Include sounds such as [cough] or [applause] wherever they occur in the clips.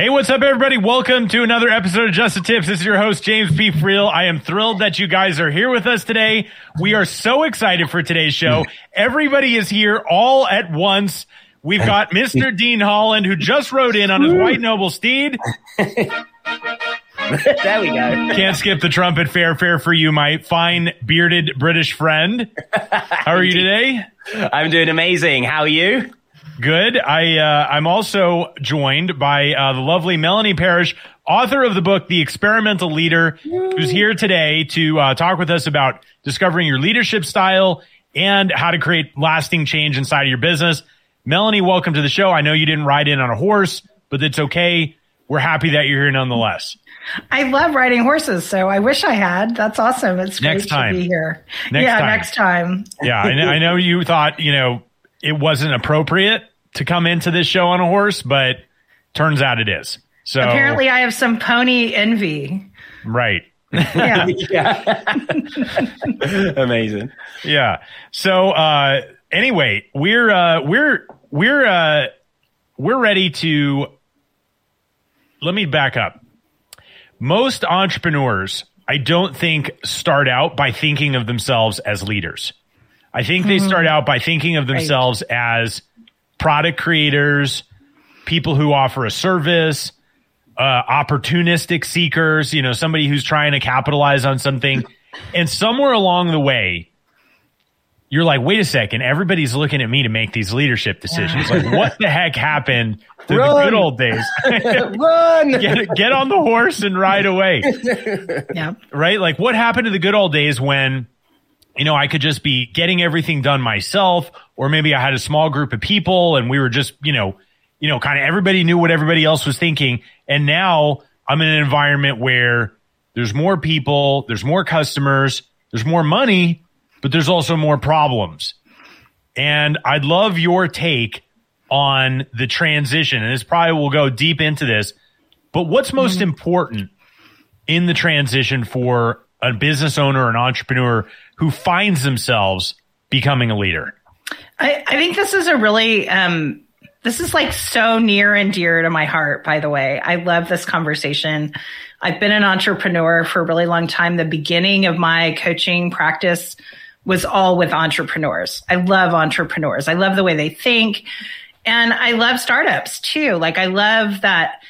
Hey, what's up, everybody? Welcome to another episode of Just the Tips. This is your host, James P. Friel. I am thrilled that you guys are here with us today. We are so excited for today's show. Everybody is here all at once. We've got Mr. Dean Holland, who just rode in on his white noble steed. [laughs] there we go. Can't skip the trumpet fair. Fair for you, my fine bearded British friend. How are you today? I'm doing amazing. How are you? Good. I uh, I'm also joined by uh, the lovely Melanie Parish, author of the book The Experimental Leader, who's here today to uh, talk with us about discovering your leadership style and how to create lasting change inside of your business. Melanie, welcome to the show. I know you didn't ride in on a horse, but it's okay. We're happy that you're here nonetheless. I love riding horses, so I wish I had. That's awesome. It's next great time. to be here. Next yeah, time. next time. yeah, I, I know you thought you know it wasn't appropriate to come into this show on a horse, but turns out it is. So apparently, I have some pony envy. Right. Yeah. [laughs] yeah. Amazing. Yeah. So uh anyway, we're uh we're we're uh we're ready to let me back up. Most entrepreneurs, I don't think start out by thinking of themselves as leaders. I think they start out by thinking of themselves right. as product creators, people who offer a service, uh, opportunistic seekers, you know, somebody who's trying to capitalize on something. and somewhere along the way, you're like, wait a second, everybody's looking at me to make these leadership decisions. like, what the heck happened to Run. the good old days? [laughs] Run! [laughs] Get, get on the horse and ride away. [laughs] yeah. Right? Like, what happened to the good old days when you know, I could just be getting everything done myself, or maybe I had a small group of people and we were just, you know, you know, kind of everybody knew what everybody else was thinking. And now I'm in an environment where there's more people, there's more customers, there's more money, but there's also more problems. And I'd love your take on the transition. And this probably will go deep into this, but what's most mm-hmm. important in the transition for a business owner, an entrepreneur who finds themselves becoming a leader? I, I think this is a really um, this is like so near and dear to my heart, by the way. I love this conversation. I've been an entrepreneur for a really long time. The beginning of my coaching practice was all with entrepreneurs. I love entrepreneurs. I love the way they think. And I love startups too. Like I love that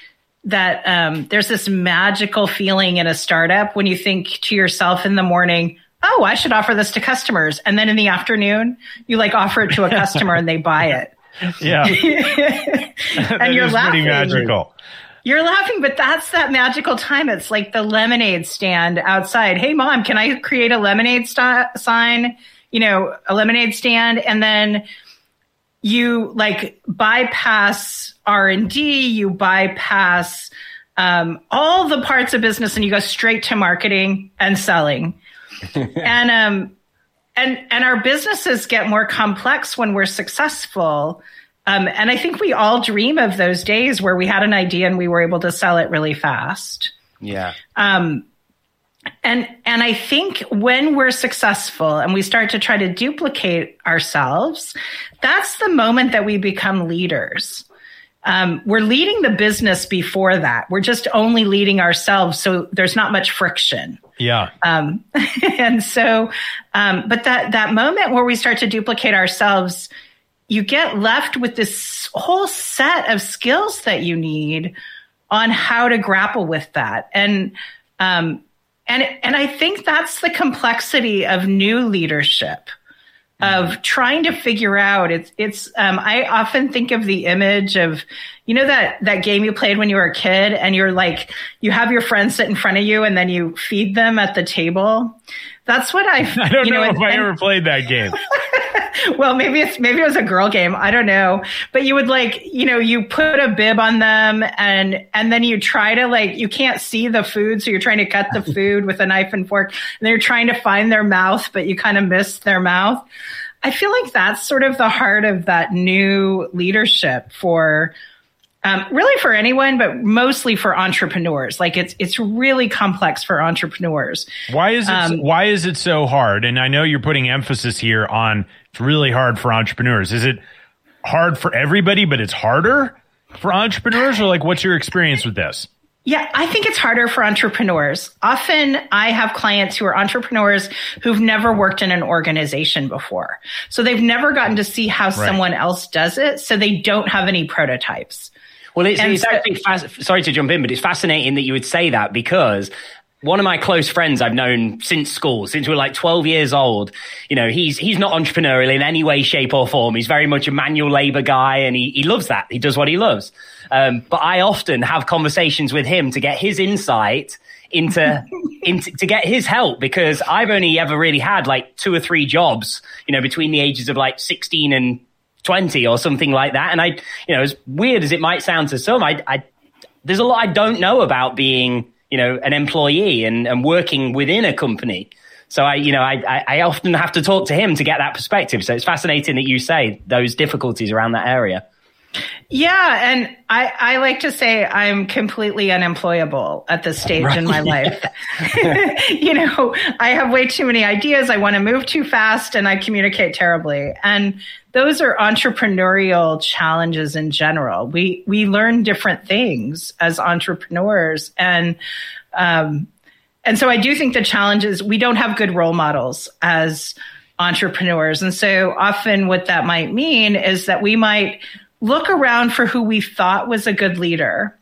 that um, there's this magical feeling in a startup when you think to yourself in the morning, oh, I should offer this to customers. And then in the afternoon, you like offer it to a customer and they buy it. [laughs] Yeah. [laughs] and you're laughing. Pretty magical. You're laughing, but that's that magical time. It's like the lemonade stand outside. Hey, mom, can I create a lemonade st- sign? You know, a lemonade stand, and then you like bypass R and D. You bypass um, all the parts of business, and you go straight to marketing and selling. [laughs] and um, and and our businesses get more complex when we're successful. Um, and I think we all dream of those days where we had an idea and we were able to sell it really fast. Yeah. Um, and and I think when we're successful and we start to try to duplicate ourselves, that's the moment that we become leaders. Um, we're leading the business before that. We're just only leading ourselves, so there's not much friction. Yeah. Um, [laughs] and so, um, but that that moment where we start to duplicate ourselves, you get left with this whole set of skills that you need on how to grapple with that. And um, and and I think that's the complexity of new leadership of trying to figure out it's it's um, i often think of the image of you know that that game you played when you were a kid and you're like you have your friends sit in front of you and then you feed them at the table? That's what i [laughs] i don't you know, know if and, i ever played that game [laughs] [laughs] well, maybe it's maybe it was a girl game. I don't know. But you would like, you know, you put a bib on them and and then you try to like you can't see the food, so you're trying to cut the [laughs] food with a knife and fork, and they're trying to find their mouth, but you kind of miss their mouth. I feel like that's sort of the heart of that new leadership for um, really for anyone, but mostly for entrepreneurs. Like it's it's really complex for entrepreneurs. Why is it um, why is it so hard? And I know you're putting emphasis here on it's really hard for entrepreneurs. Is it hard for everybody, but it's harder for entrepreneurs, or like what's your experience with this? Yeah, I think it's harder for entrepreneurs. Often I have clients who are entrepreneurs who've never worked in an organization before. So they've never gotten to see how right. someone else does it. So they don't have any prototypes. Well, it's, it's actually fas- sorry to jump in, but it's fascinating that you would say that because one of my close friends I've known since school, since we are like 12 years old, you know, he's, he's not entrepreneurial in any way, shape or form. He's very much a manual labor guy and he, he loves that. He does what he loves. Um, but I often have conversations with him to get his insight into, [laughs] into, to get his help because I've only ever really had like two or three jobs, you know, between the ages of like 16 and 20 or something like that. And I, you know, as weird as it might sound to some, I, I, there's a lot I don't know about being, you know, an employee and, and working within a company. So I, you know, I, I often have to talk to him to get that perspective. So it's fascinating that you say those difficulties around that area. Yeah, and I, I like to say I'm completely unemployable at this stage right. in my life. [laughs] you know, I have way too many ideas. I want to move too fast and I communicate terribly. And those are entrepreneurial challenges in general. We we learn different things as entrepreneurs and um and so I do think the challenge is we don't have good role models as entrepreneurs. And so often what that might mean is that we might look around for who we thought was a good leader.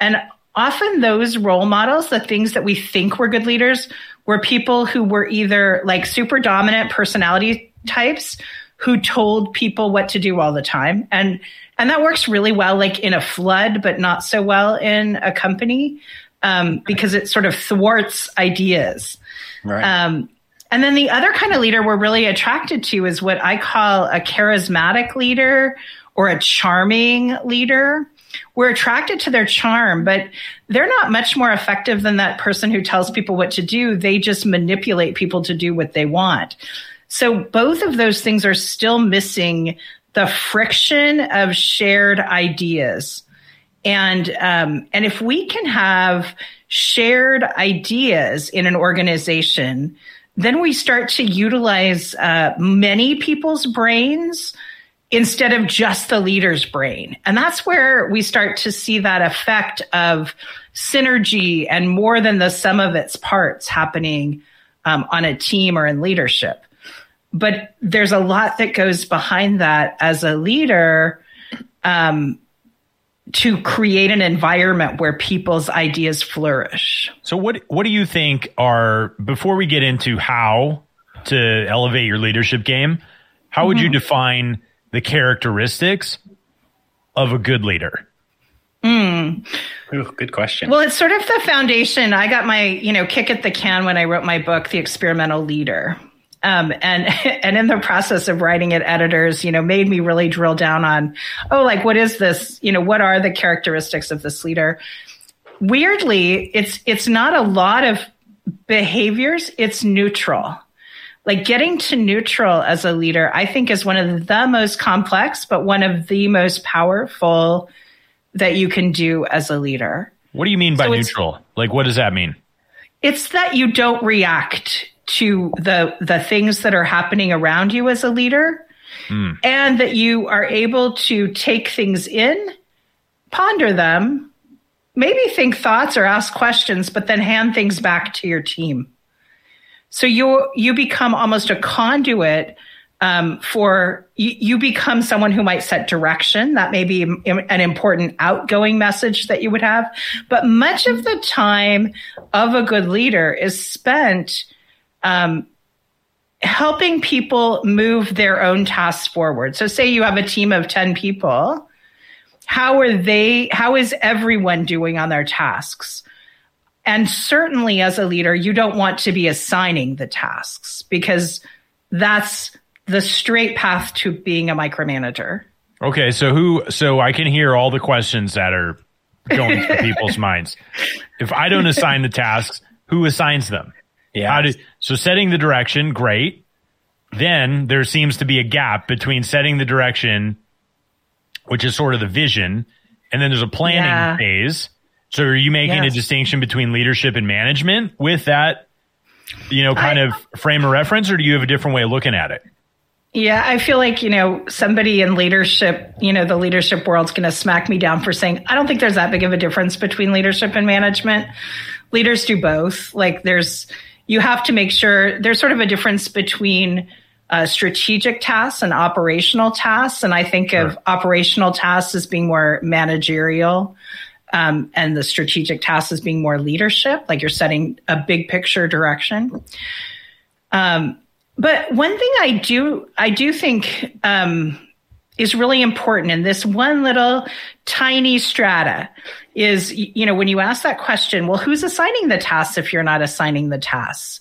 And often those role models, the things that we think were good leaders, were people who were either like super dominant personality types who told people what to do all the time. And and that works really well like in a flood, but not so well in a company um, because it sort of thwarts ideas. Right. Um, and then the other kind of leader we're really attracted to is what I call a charismatic leader or a charming leader. We're attracted to their charm, but they're not much more effective than that person who tells people what to do. They just manipulate people to do what they want. So both of those things are still missing the friction of shared ideas. And um, and if we can have shared ideas in an organization, then we start to utilize uh, many people's brains instead of just the leader's brain. And that's where we start to see that effect of synergy and more than the sum of its parts happening um, on a team or in leadership. But there's a lot that goes behind that as a leader um, to create an environment where people's ideas flourish. So, what what do you think are before we get into how to elevate your leadership game? How would mm-hmm. you define the characteristics of a good leader? Mm. Ooh, good question. Well, it's sort of the foundation. I got my, you know, kick at the can when I wrote my book, The Experimental Leader. Um, and [laughs] and in the process of writing it, editors, you know, made me really drill down on, oh, like what is this? You know, what are the characteristics of this leader? Weirdly, it's it's not a lot of behaviors. It's neutral like getting to neutral as a leader, I think is one of the most complex, but one of the most powerful that you can do as a leader. What do you mean by so neutral? Like, what does that mean? It's that you don't react to the the things that are happening around you as a leader, mm. and that you are able to take things in, ponder them, maybe think thoughts or ask questions, but then hand things back to your team. So you you become almost a conduit um, for you, you, become someone who might set direction. That may be an important outgoing message that you would have. But much of the time of a good leader is spent um, helping people move their own tasks forward. So, say you have a team of ten people. How are they? How is everyone doing on their tasks? And certainly as a leader, you don't want to be assigning the tasks because that's the straight path to being a micromanager. Okay, so who? So I can hear all the questions that are going through [laughs] people's minds. If I don't assign the tasks, who assigns them? Yeah. How do, so setting the direction, great. Then there seems to be a gap between setting the direction, which is sort of the vision, and then there's a planning Yeah. phase. So are you making a distinction between leadership and management with that, you know, kind I- of frame of reference, or do you have a different way of looking at it? Yeah, I feel like, you know, somebody in leadership, you know, the leadership world's going to smack me down for saying, I don't think there's that big of a difference between leadership and management. Leaders do both. Like, there's, you have to make sure there's sort of a difference between uh, strategic tasks and operational tasks. And I think of operational tasks as being more managerial. Um, and the strategic tasks as being more leadership, like you're setting a big picture direction. Um, but one thing I do, I do think um, is really important in this one little tiny strata is, you know, when you ask that question, well, who's assigning the tasks if you're not assigning the tasks?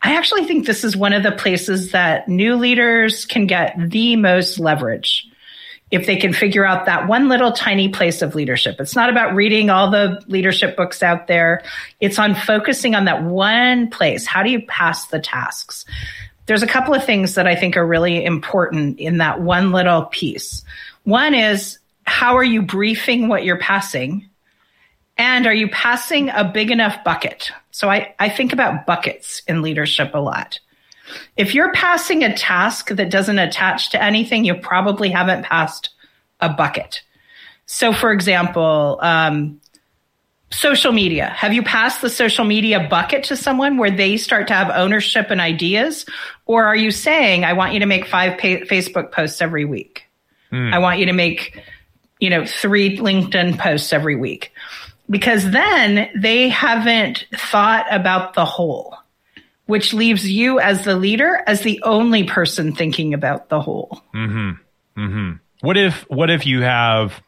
I actually think this is one of the places that new leaders can get the most leverage if they can figure out that one little tiny place of leadership. It's not about reading all the leadership books out there. It's on focusing on that one place. How do you pass the tasks? There's a couple of things that I think are really important in that one little piece. One is how are you briefing what you're passing? And are you passing a big enough bucket? So I, I think about buckets in leadership a lot. If you're passing a task that doesn't attach to anything, you probably haven't passed a bucket. So, for example, um, social media. Have you passed the social media bucket to someone where they start to have ownership and ideas? Or are you saying, I want you to make five pa- Facebook posts every week? I want you to make, you know, three LinkedIn posts every week. Because then they haven't thought about the whole which leaves you as the leader as the only person thinking about the whole. Mm-hmm. Mm-hmm. What if what if you have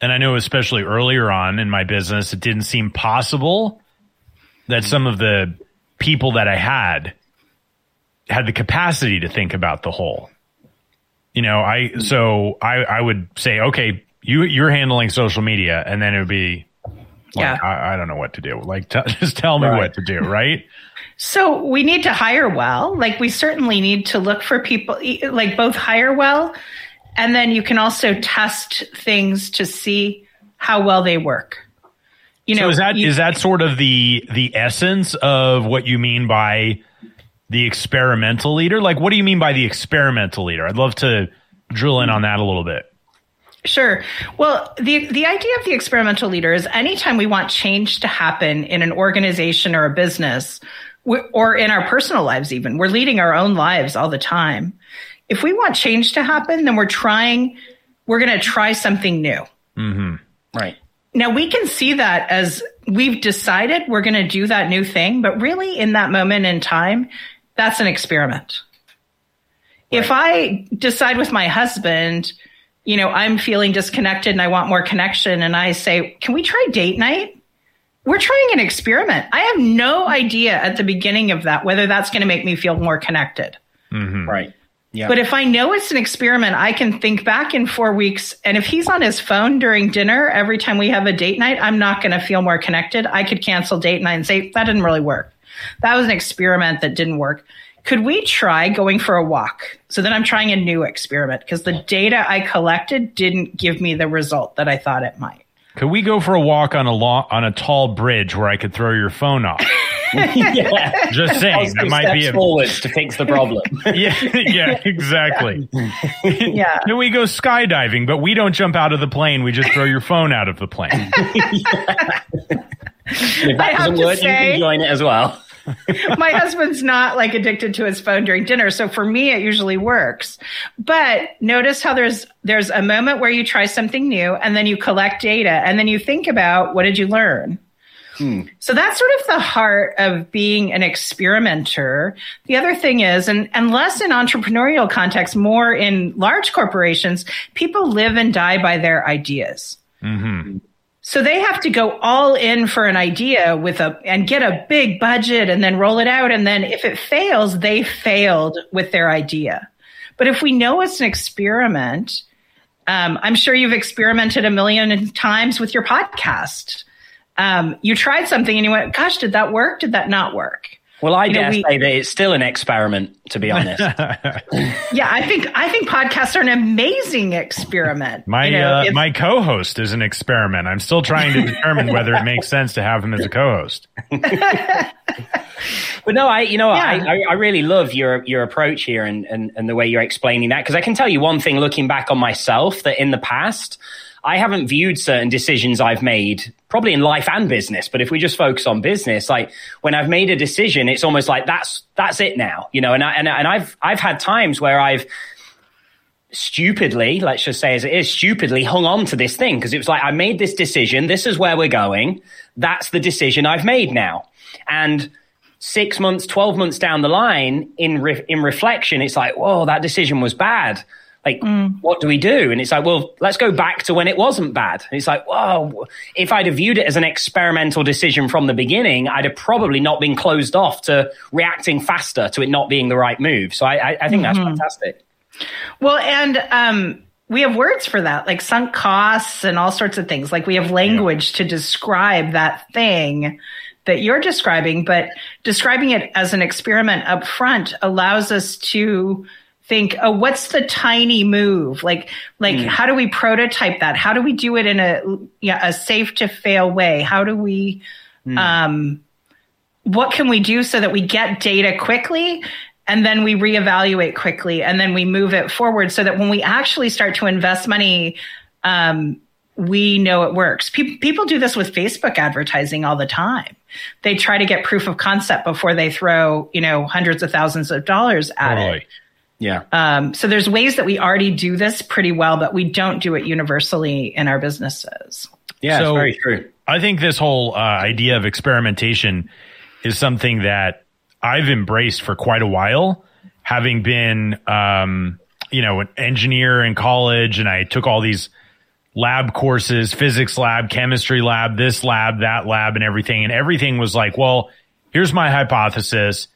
and I know especially earlier on in my business it didn't seem possible that some of the people that I had had the capacity to think about the whole. You know, I so I I would say okay, you you're handling social media and then it would be Yeah. like, I, I don't know what to do. Like t- [laughs] just tell me Right. what to do, right? [laughs] So we need to hire well. Like we certainly need to look for people, like both hire well, and then you can also test things to see how well they work. You know, So is that is you- that sort of the the essence of what you mean by the experimental leader? Like, what do you mean by the experimental leader? I'd love to drill in on that a little bit. Sure. Well, the the idea of the experimental leader is anytime we want change to happen in an organization or a business, or in our personal lives, even we're leading our own lives all the time. If we want change to happen, then we're trying. We're going to try something new. Mm-hmm. Right. Now we can see that as we've decided we're going to do that new thing, but really in that moment in time, that's an experiment. If I decide with my husband, you know, I'm feeling disconnected and I want more connection, and I say, can we try date night? We're trying an experiment. I have no idea at the beginning of that whether that's going to make me feel more connected. Mm-hmm. Right. Yeah. But if I know it's an experiment, I can think back in four weeks. And if he's on his phone during dinner every time we have a date night, I'm not going to feel more connected. I could cancel date night and say, that didn't really work. That was an experiment that didn't work. Could we try going for a walk? So then I'm trying a new experiment because the data I collected didn't give me the result that I thought it might. Could we go for a walk on a long, on a tall bridge where I could throw your phone off? [laughs] yeah. Just saying, that might be steps a forwards to fix the problem. [laughs] yeah, yeah, exactly. [laughs] Yeah. Can we go skydiving? But we don't jump out of the plane. We just throw your phone out of the plane. if I that have doesn't to work, you can join it as well. [laughs] my husband's not like addicted to his phone during dinner so for me it usually works but notice how there's there's a moment where you try something new and then you collect data and then you think about what did you learn hmm. so that's sort of the heart of being an experimenter. The other thing is, and, and less in entrepreneurial context, more in large corporations, people live and die by their ideas. Mm-hmm. So they have to go all in for an idea with a and get a big budget and then roll it out. And then if it fails, they failed with their idea. But if we know it's an experiment, um, I'm sure you've experimented a million times with your podcast. Um, you tried something and you went, gosh, did that work? Did that not work? Well, I You know, dare we- say that it's still an experiment, to be honest. [laughs] Yeah, I think I think podcasts are an amazing experiment. My You know, uh, it's- my co-host is an experiment. I'm still trying to determine [laughs] whether it makes sense to have him as a co-host. [laughs] But no, I, you know, I, Yeah. I, I really love your your approach here and and, and the way you're explaining that because I can tell you one thing, looking back on myself, that in the past. I haven't viewed certain decisions I've made, probably in life and business. But if we just focus on business, like when I've made a decision, it's almost like that's that's it now, you know. And I, and and I've I've had times where I've stupidly, let's just say as it is, stupidly hung on to this thing because it was like, I made this decision. This is where we're going. That's the decision I've made now. And six months, 12 months down the line in, re- in reflection, it's like, whoa, that decision was bad. Like, what do we do? And it's like, well, let's go back to when it wasn't bad. And it's like, whoa, if I'd have viewed it as an experimental decision from the beginning, I'd have probably not been closed off to reacting faster to it not being the right move. So I, I, I think that's fantastic. Well, and um, we have words for that, like sunk costs and all sorts of things. Like we have language to describe that thing that you're describing, but describing it as an experiment up front allows us to think, oh, what's the tiny move? Like, like how do we prototype that? How do we do it in a yeah, a safe to fail way? How do we um what can we do so that we get data quickly and then we reevaluate quickly and then we move it forward so that when we actually start to invest money um, we know it works Pe- people do this with facebook advertising all the time they try to get proof of concept before they throw you know hundreds of thousands of dollars at it Totally. Yeah. um, so there's ways that we already do this pretty well but we don't do it universally in our businesses. Yeah, So- it's very true. I think this whole uh, idea of experimentation is something that I've embraced for quite a while, having been, um, you know, an engineer in college, and I took all these lab courses, physics lab, chemistry lab, this lab, that lab, and everything, and everything was like, well, here's my hypothesis,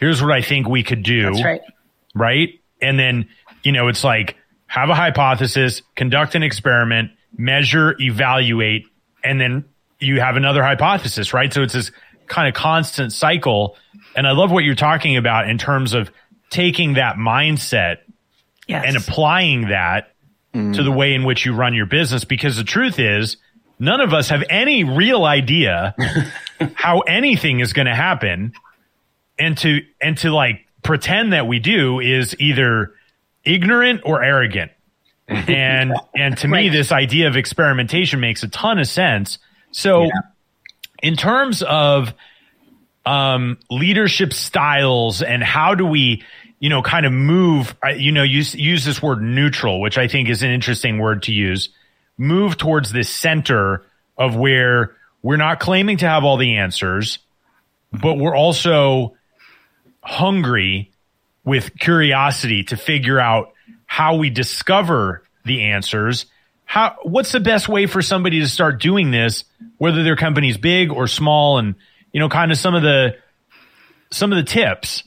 here's what I think we could do. That's right right? And then, you know, it's like have a hypothesis, conduct an experiment, measure, evaluate, and then you have another hypothesis, right? So it's this kind of constant cycle. And I love what you're talking about in terms of taking that mindset yes and applying that to the mm. way in which you run your business because the truth is none of us have any real idea [laughs] how anything is going to happen and to and to like pretend that we do is either ignorant or arrogant. [laughs] And and to me this idea of experimentation makes a ton of sense. So in terms of um, leadership styles and how do we, you know, kind of move, you know, use, use this word neutral, which I think is an interesting word to use, move towards this center of where we're not claiming to have all the answers, but we're also hungry with curiosity to figure out how we discover the answers. How, what's the best way for somebody to start doing this, whether their company's big or small and, you know, kind of some of the, some of the tips.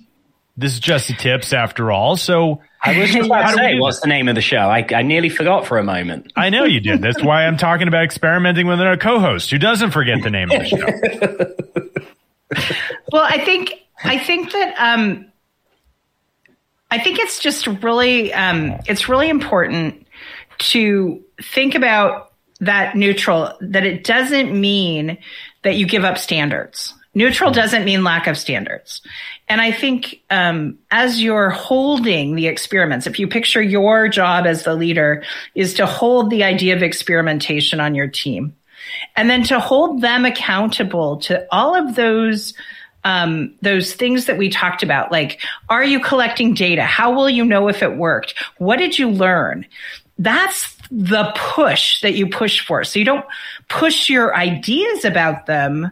This is just the tips after all. So I was just [laughs] about to say, do what's the name of the show? I, I nearly forgot for a moment. I know you did. That's why I'm talking about experimenting with a co-host who doesn't forget the name of the show. [laughs] Well, I think I think that um, I think it's just really um, it's really important to think about that neutral. That it doesn't mean that you give up standards. Neutral doesn't mean lack of standards. And I think um, as you're holding the experiments, if you picture your job as the leader is to hold the idea of experimentation on your team, and then to hold them accountable to all of those um, those things that we talked about like are you collecting data? How will you know if it worked? What did you learn? That's the push that you push for. So you don't push your ideas about them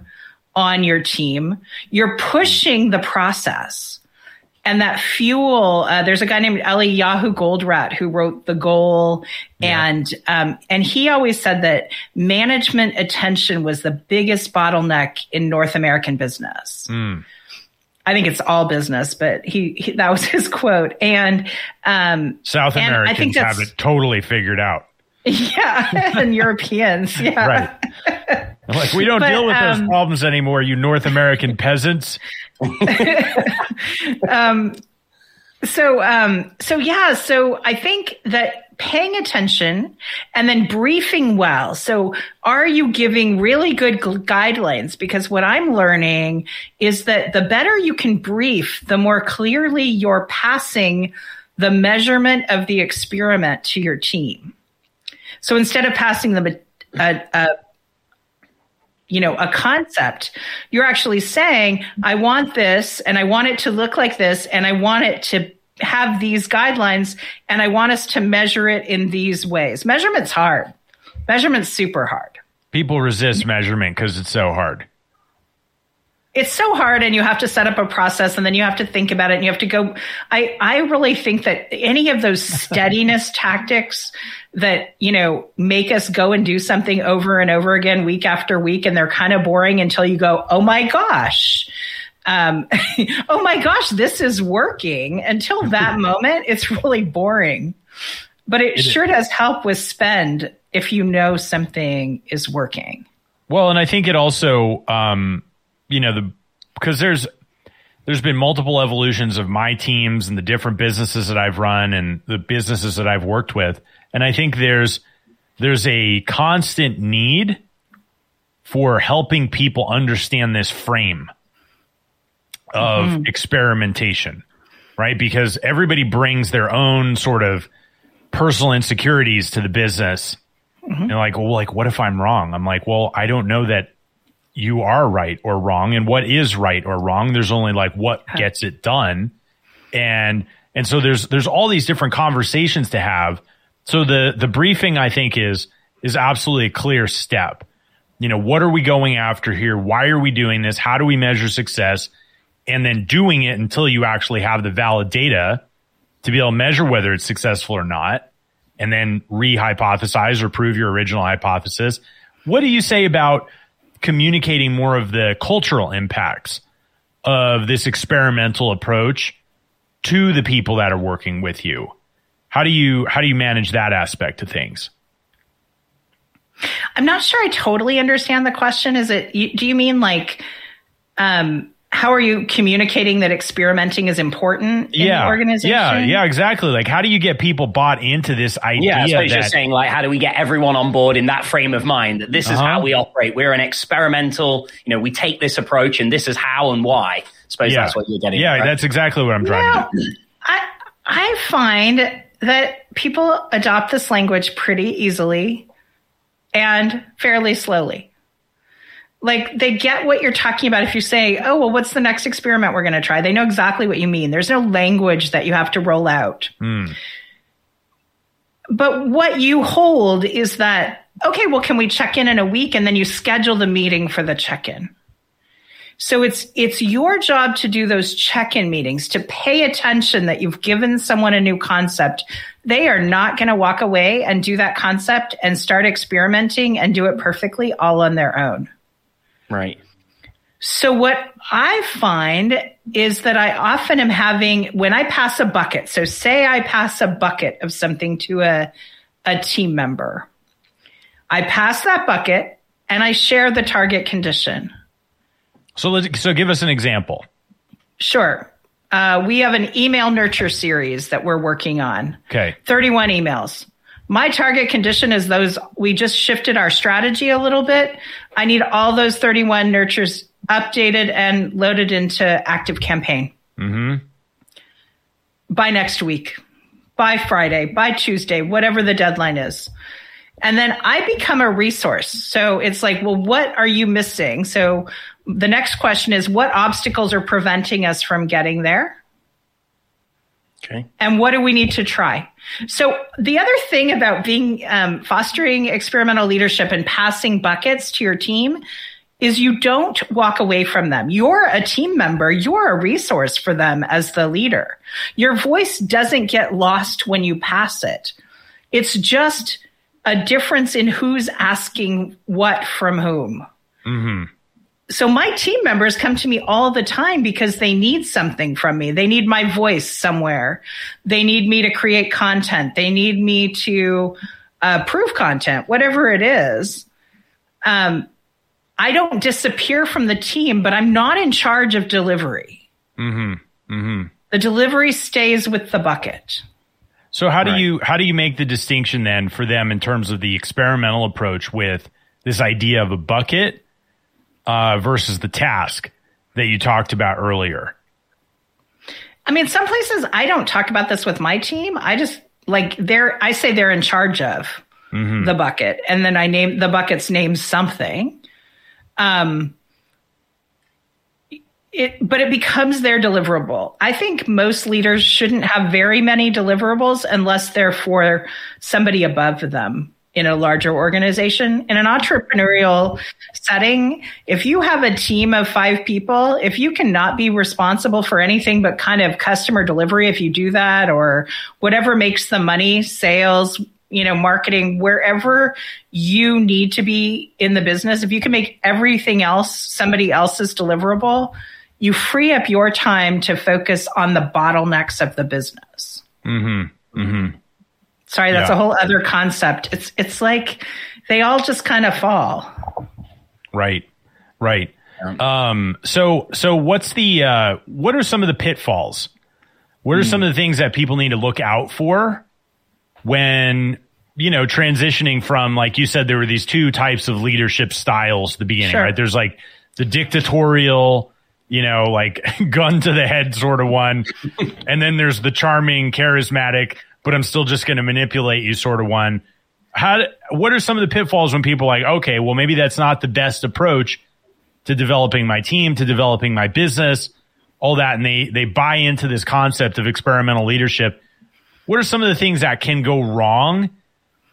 on your team. You're pushing the process and that fuel uh, there's a guy named eliyahu goldratt who wrote the goal and um, and he always said that management attention was the biggest bottleneck in north american business I think it's all business, but he, he that was [laughs] his quote. And um, South and I think Americans have it totally figured out. [laughs] yeah, [laughs] and Europeans, yeah. Right. Like, we don't But, deal with those um, problems anymore, you North American peasants. [laughs] um, So, um, so yeah, so I think that paying attention and then briefing well. So, are you giving really good gu- guidelines? Because what I'm learning is that the better you can brief, the more clearly you're passing the measurement of the experiment to your team. So instead of passing them a, a, a you know, a concept. You're actually saying, I want this and I want it to look like this and I want it to have these guidelines and I want us to measure it in these ways. Measurement's hard. Measurement's super hard. People resist measurement because it's so hard. It's so hard and you have to set up a process and then you have to think about it and you have to go. I, I really think that any of those [laughs] steadiness tactics that, you know, make us go and do something over and over again week after week and they're kind of boring until you go, oh my gosh. Um, [laughs] oh my gosh, this is working. Until [laughs] that moment, it's really boring. But it, sure does help with spend if you know something is working. Well, and I think it also, um, you know, the because there's there's been multiple evolutions of my teams and the different businesses that I've run and the businesses that I've worked with, and I think there's there's a constant need for helping people understand this frame of mm-hmm. experimentation, right? Because everybody brings their own sort of personal insecurities to the business. Mm-hmm. And like, well, like, what if I'm wrong? I'm like, well, I don't know that you are right or wrong. And what is right or wrong? There's only like what gets it done. And, and so there's, there's all these different conversations to have. So the, the briefing I think is, is absolutely a clear step. You know, what are we going after here? Why are we doing this? How do we measure success? And then doing it until you actually have the valid data to be able to measure whether it's successful or not and then re-hypothesize or prove your original hypothesis. What do you say about communicating more of the cultural impacts of this experimental approach to the people that are working with you? How do you how do you manage that aspect of things? I'm not sure I totally understand the question. Is it, you- do you mean like, um, how are you communicating that experimenting is important in yeah, the organization? yeah, yeah, exactly. Like, how do you get people bought into this idea? Yeah, I suppose you're saying like, how do we get everyone on board in that frame of mind that this is Uh-huh. how we operate? We're an experimental, you know, we take this approach and this is how and why. I suppose yeah, that's what you're getting. yeah, at, right? that's exactly what I'm trying Well, to. I, I find that people adopt this language pretty easily and fairly slowly. Like they get what you're talking about. If you say, oh, well, what's the next experiment we're going to try? They know exactly what you mean. There's no language that you have to roll out. Hmm. But what you hold is that, okay, well, can we check in in a week? And then you schedule the meeting for the check in. So it's it's your job to do those check-in meetings, to pay attention that you've given someone a new concept. They are not going to walk away and do that concept and start experimenting and do it perfectly all on their own. right. So what I find is that I often am having when I pass a bucket. So say I pass a bucket of something to a a team member. I pass that bucket and I share the target condition. So let's so give us an example. Sure. Uh, we have an email nurture series that we're working on. Okay. 31 emails. My target condition is those we just shifted our strategy a little bit. I need all those 31 nurtures updated and loaded into ActiveCampaign. By next week, by Friday, by Tuesday, whatever the deadline is. And then I become a resource. So it's like, well, what are you missing? So the next question is what obstacles are preventing us from getting there? Okay. and what do we need to try? So the other thing about being um, fostering experimental leadership and passing buckets to your team is you don't walk away from them. You're a team member. You're a resource for them as the leader. Your voice doesn't get lost when you pass it. It's just a difference in who's asking what from whom so my team members come to me all the time because they need something from me. They need my voice somewhere. They need me to create content. They need me to uh, prove content, whatever it is. Um, I don't disappear from the team, but I'm not in charge of delivery. Mm-hmm. Mm-hmm. The delivery stays with the bucket. So how do right. you how do you make the distinction then for them in terms of the experimental approach with this idea of a bucket uh, versus the task that you talked about earlier? I mean, some places I don't talk about this with my team. I just like they're I say they're in charge of mm-hmm. the bucket, and then I name the bucket's name something. Um, it, but it becomes their deliverable. I think most leaders shouldn't have very many deliverables unless they're for somebody above them in a larger organization. In an entrepreneurial setting, if you have a team of five people, if you cannot be responsible for anything but kind of customer delivery, if you do that or whatever makes the money, sales, you know, marketing, wherever you need to be in the business, if you can make everything else somebody else's deliverable, you free up your time to focus on the bottlenecks of the business. Mm-hmm. Mm-hmm. Sorry, that's yeah. a whole other concept. It's it's like they all just kind of fall. Right. Right. Um, so so what's the uh, what are some of the pitfalls? What are mm. some of the things that people need to look out for when you know transitioning from like you said there were these two types of leadership styles at the beginning, sure. right? There's like the dictatorial, you know, like [laughs] gun to the head sort of one, and then there's the charming, charismatic, but I'm still just going to manipulate you sort of one. How, what are some of the pitfalls when people like, okay, well, maybe that's not the best approach to developing my team, to developing my business, all that. And they, they buy into this concept of experimental leadership. What are some of the things that can go wrong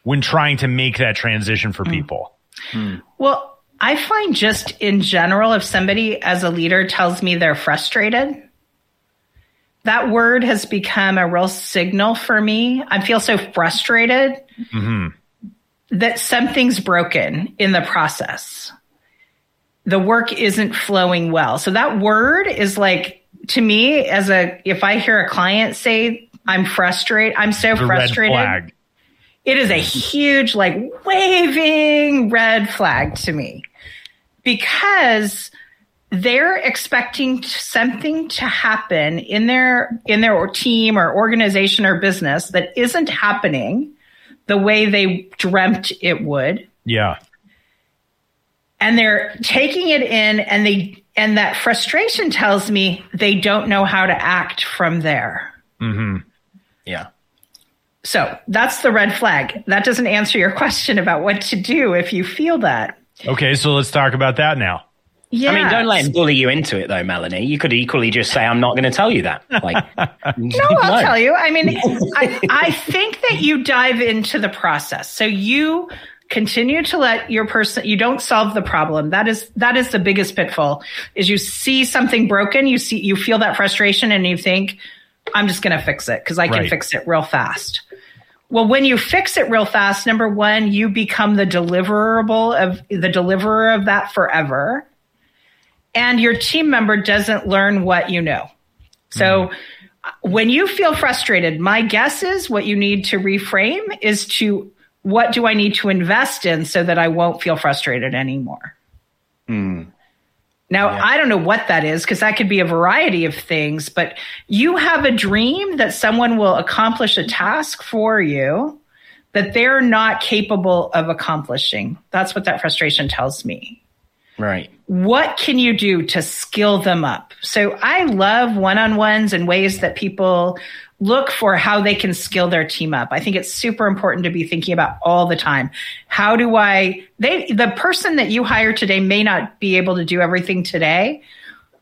when trying to make that transition for hmm. people? Mm. Well, I find just in general, if somebody as a leader tells me they're frustrated, that word has become a real signal for me. I feel so frustrated mm-hmm. that something's broken in the process. The work isn't flowing well. So that word is like to me as a if I hear a client say I'm frustrated, I'm so the frustrated. It is a huge like waving red flag to me because they're expecting something to happen in their in their team or organization or business that isn't happening the way they dreamt it would. Yeah. And they're taking it in and they and that frustration tells me they don't know how to act from there. Mhm. Yeah. So, that's the red flag. That doesn't answer your question about what to do if you feel that. Okay, so let's talk about that now. Yeah. I mean, don't let him bully you into it, though, Melanie. You could equally just say, "I'm not going to tell you that." Like, [laughs] no, I'll no. tell you. I mean, I, [laughs] I think that you dive into the process. So you continue to let your person. You don't solve the problem. That is that is the biggest pitfall. Is you see something broken, you see you feel that frustration, and you think, "I'm just going to fix it because I can right. fix it real fast." Well, when you fix it real fast, number one, you become the deliverable of the deliverer of that forever and your team member doesn't learn what you know. So mm-hmm. when you feel frustrated, my guess is what you need to reframe is to what do I need to invest in so that I won't feel frustrated anymore? Mm. Now, yeah. I don't know what that is because that could be a variety of things, but you have a dream that someone will accomplish a task for you that they're not capable of accomplishing. That's what that frustration tells me. Right. What can you do to skill them up? So I love one on ones and ways that people look for how they can skill their team up. I think it's super important to be thinking about all the time. How do I, they, the person that you hire today may not be able to do everything today,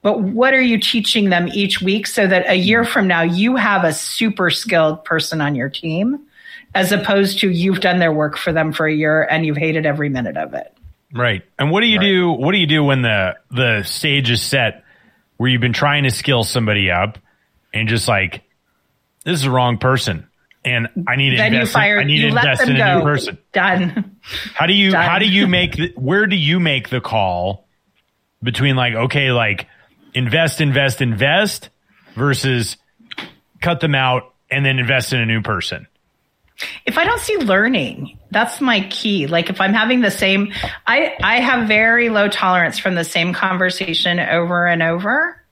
but what are you teaching them each week so that a year from now you have a super skilled person on your team as opposed to you've done their work for them for a year and you've hated every minute of it. Right. And what do you right. do? What do you do when the the stage is set where you've been trying to skill somebody up and just like this is the wrong person and I need to then invest. You fire, in, I need to invest in a new person. Done. How do you? Done. How do you make? The, where do you make the call between like, okay, like invest, invest, invest versus cut them out and then invest in a new person? If I don't see learning, that's my key. Like if I'm having the same, I, I have very low tolerance from the same conversation over and over.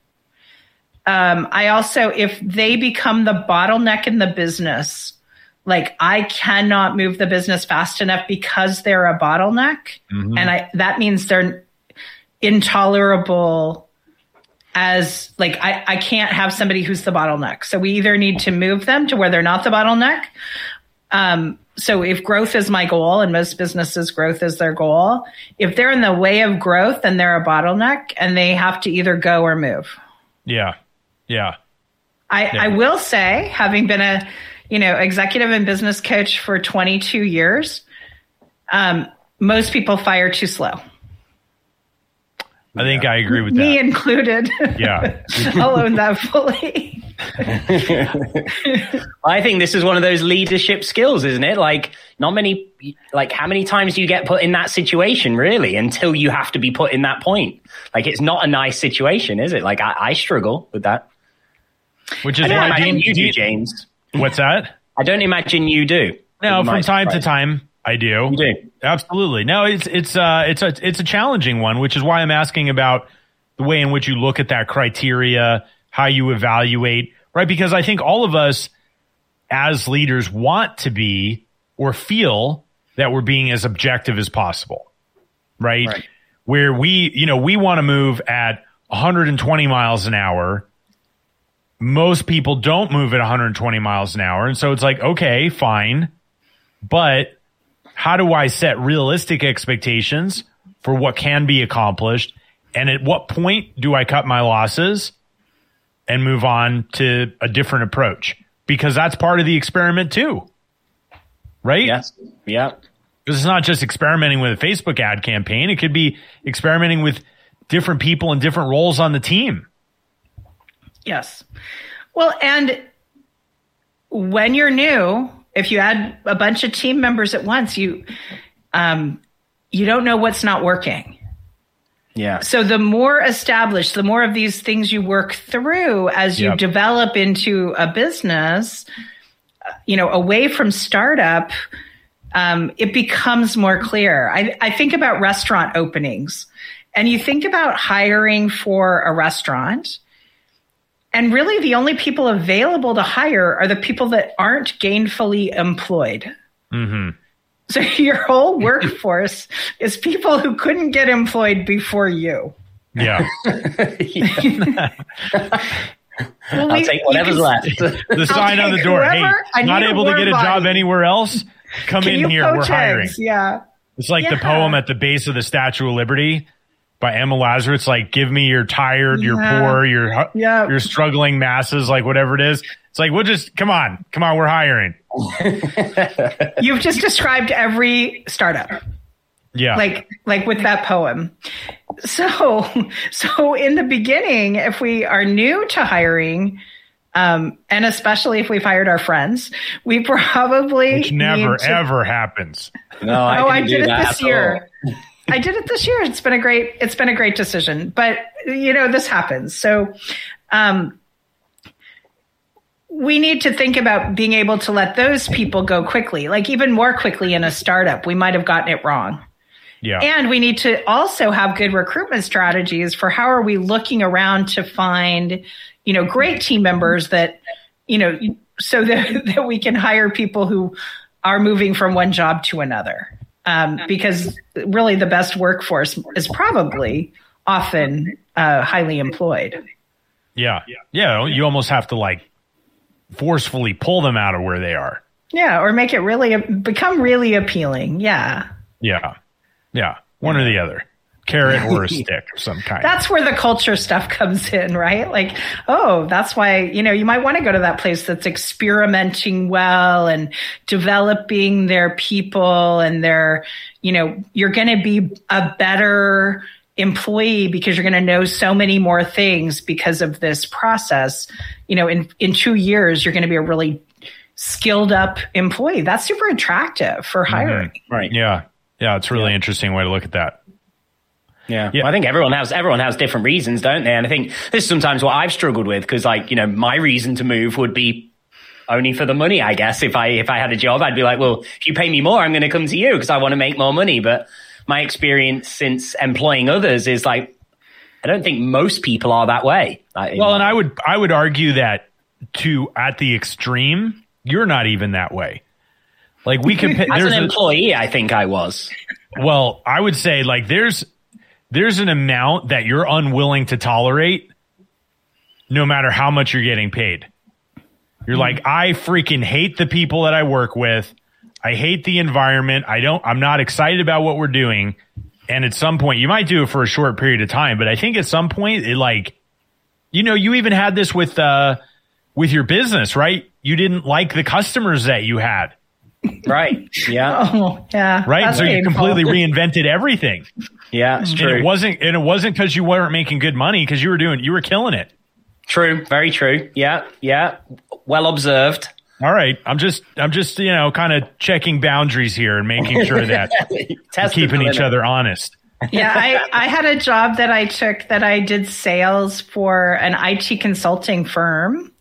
Um, I also, if they become the bottleneck in the business, like I cannot move the business fast enough because they're a bottleneck. Mm-hmm. And I, that means they're intolerable as like I, I can't have somebody who's the bottleneck. So we either need to move them to where they're not the bottleneck um, so if growth is my goal and most businesses growth is their goal, if they're in the way of growth, then they're a bottleneck and they have to either go or move. Yeah. Yeah. I, Yeah. I will say, having been a, you know, executive and business coach for 22 years, um, most people fire too slow. I think I agree with Me that. included. Yeah. [laughs] I'll own that fully. [laughs] I think this is one of those leadership skills, isn't it? Like, not many, like, how many times do you get put in that situation, really, until you have to be put in that point? Like, it's not a nice situation, is it? Like, I, I struggle with that. Which is why I don't why imagine Dean, you do, Dean- James. what's that? I don't imagine you do. No, from might time to time I do. You do. Absolutely. No, it's it's uh it's a it's a challenging one, which is why I'm asking about the way in which you look at that criteria, how you evaluate, right? Because I think all of us as leaders want to be or feel that we're being as objective as possible. Right? Right. Where we, you know, we want to move at 120 miles an hour. Most people don't move at 120 miles an hour. And so it's like, okay, fine. But how do I set realistic expectations for what can be accomplished? And at what point do I cut my losses and move on to a different approach? Because that's part of the experiment too. Right? Yes. Yeah. Because it's not just experimenting with a Facebook ad campaign. It could be experimenting with different people in different roles on the team. Yes. Well, and when you're new, if you add a bunch of team members at once, you um, you don't know what's not working. Yeah. So the more established, the more of these things you work through as you Yep. develop into a business, you know, away from startup, um, it becomes more clear. I, I think about restaurant openings and you think about hiring for a restaurant. And really, the only people available to hire are the people that aren't gainfully employed. hmm So [laughs] your whole workforce is people who couldn't get employed before you. Yeah. [laughs] Well, I'll we- take you whatever's can- left. The sign on the door. whoever- I hey, not able to get a warm job anywhere else? Come Can in here. We're hiring. eggs? Yeah. It's like the poem at the base of the Statue of Liberty by Emma Lazarus. It's like, give me your tired, your Yeah. poor, your Yeah. your struggling masses, like whatever it is. It's like, we'll just come on, come on, we're hiring. [laughs] You've just described every startup. Yeah, like like with that poem so [laughs] so in the beginning if we are new to hiring um, and especially if we've hired our friends we probably which never to- ever happens. No, I oh i couldn't do did it that this year all. I did it this year. It's been a great it's been a great decision but you know this happens. So um we need to think about being able to let those people go quickly like even more quickly in a startup. We might have gotten it wrong. Yeah, and we need to also have good recruitment strategies for how are we looking around to find, you know, great team members that, you know, so that, [laughs] that we can hire people who are moving from one job to another. Um, because really the best workforce is probably often uh, highly employed. yeah, yeah. You almost have to like forcefully pull them out of where they are. Yeah. Or make it really become really appealing. Yeah. Yeah, yeah. One or the other, carrot or a [laughs] stick of some kind. that's where the culture stuff comes in, right? Like, oh, that's why, you know, you might want to go to that place that's experimenting well and developing their people and their, you know, you're going to be a better employee because you're going to know so many more things because of this process. You know, in, in two years, you're going to be a really skilled up employee. That's super attractive for mm-hmm. hiring. Right. Yeah. Yeah. It's a really interesting way to look at that. Yeah. Yeah. Well, I think everyone has everyone has different reasons, don't they? And I think this is sometimes what I've struggled with because, like, you know, my reason to move would be only for the money. I guess if I if I had a job, I'd be like, well, if you pay me more, I'm going to come to you because I want to make more money. But my experience since employing others is like, I don't think most people are that way. Like, Well, and I would I would argue that to at the extreme, you're not even that way. Like we can [laughs] as there's an employee, I think I was. well, I would say like there's there's an amount that you're unwilling to tolerate no matter how much you're getting paid. You're like, I freaking hate the people that I work with. I hate the environment. I don't I'm not excited about what we're doing. And at some point you might do it for a short period of time, but I think at some point it like you know, you even had this with uh with your business, right? You didn't like the customers that you had, Right. Yeah. [laughs] Oh, yeah. right? that's so you completely reinvented everything. Yeah. It's And it wasn't and it wasn't because you weren't making good money because you were doing you were killing it. True. Very true. Yeah. Yeah. Well observed. All right. I'm just I'm just, you know, kind of checking boundaries here and making sure [laughs] that we're keeping each other honest. yeah, I, I had a job that I took that I did sales for an IT consulting firm,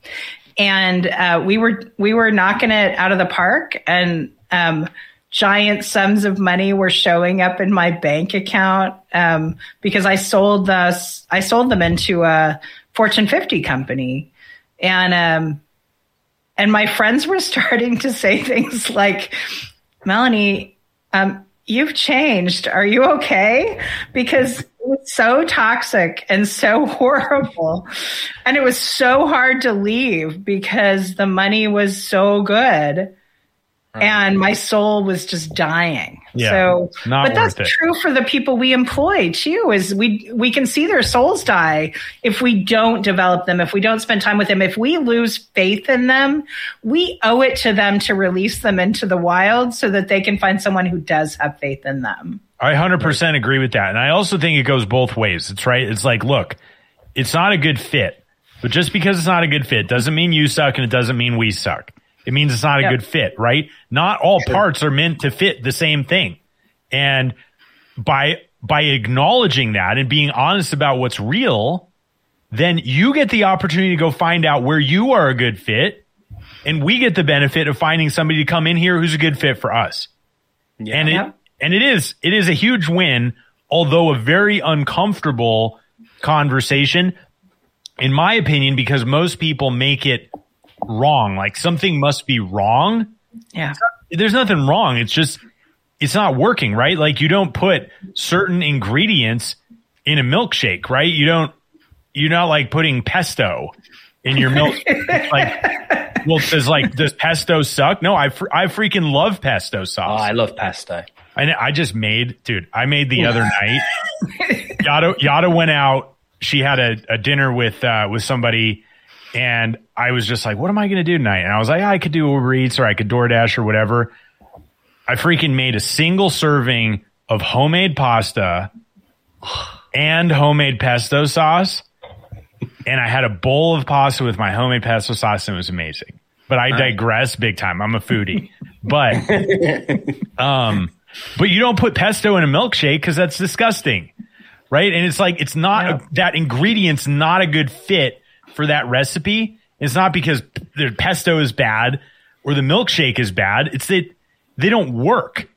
and uh, we were we were knocking it out of the park, and um, giant sums of money were showing up in my bank account um, because I sold the I sold them into a Fortune 50 company, and um, and my friends were [laughs] starting to say things like, Melanie, um, you've changed. Are you okay? Because it was so toxic and so [laughs] horrible. And it was so hard to leave because the money was so good. And my soul was just dying. Yeah, so, but that's it. true for the people we employ too. Is we we can see their souls die if we don't develop them, if we don't spend time with them, if we lose faith in them, we owe it to them to release them into the wild so that they can find someone who does have faith in them. I 100% agree with that. And I also think it goes both ways. It's right. It's like, look, it's not a good fit. But just because it's not a good fit doesn't mean you suck and it doesn't mean we suck. It means it's not a Yep. good fit, right? Not all parts are meant to fit the same thing. And by by acknowledging that and being honest about what's real, then you get the opportunity to go find out where you are a good fit and we get the benefit of finding somebody to come in here who's a good fit for us Yeah. and it and it is it is a huge win, although a very uncomfortable conversation, in my opinion, because most people make it wrong. Like something must be wrong. Yeah. There's nothing wrong. It's just it's not working, right? Like you don't put certain ingredients in a milkshake, right? You don't you're not like putting pesto in your milk. [laughs] like, well, does like does pesto suck? No, I fr- I freaking love pesto Oh, sauce. I love pesto. I, I just made, dude, I made the other night. [laughs] Yada, Yada went out. She had a, a dinner with, uh, with somebody and I was just like, what am I going to do tonight? And I was like, I could do Uber Eats or I could DoorDash or whatever. I freaking made a single serving of homemade pasta and homemade pesto sauce. And I had a bowl of pasta with my homemade pesto sauce and it was amazing. But I digress big time. I'm a foodie. But [laughs] um but you don't put pesto in a milkshake because that's disgusting. Right. And it's like, it's not a, that ingredient's not a good fit for that recipe. It's not because the pesto is bad or the milkshake is bad. It's that they don't work.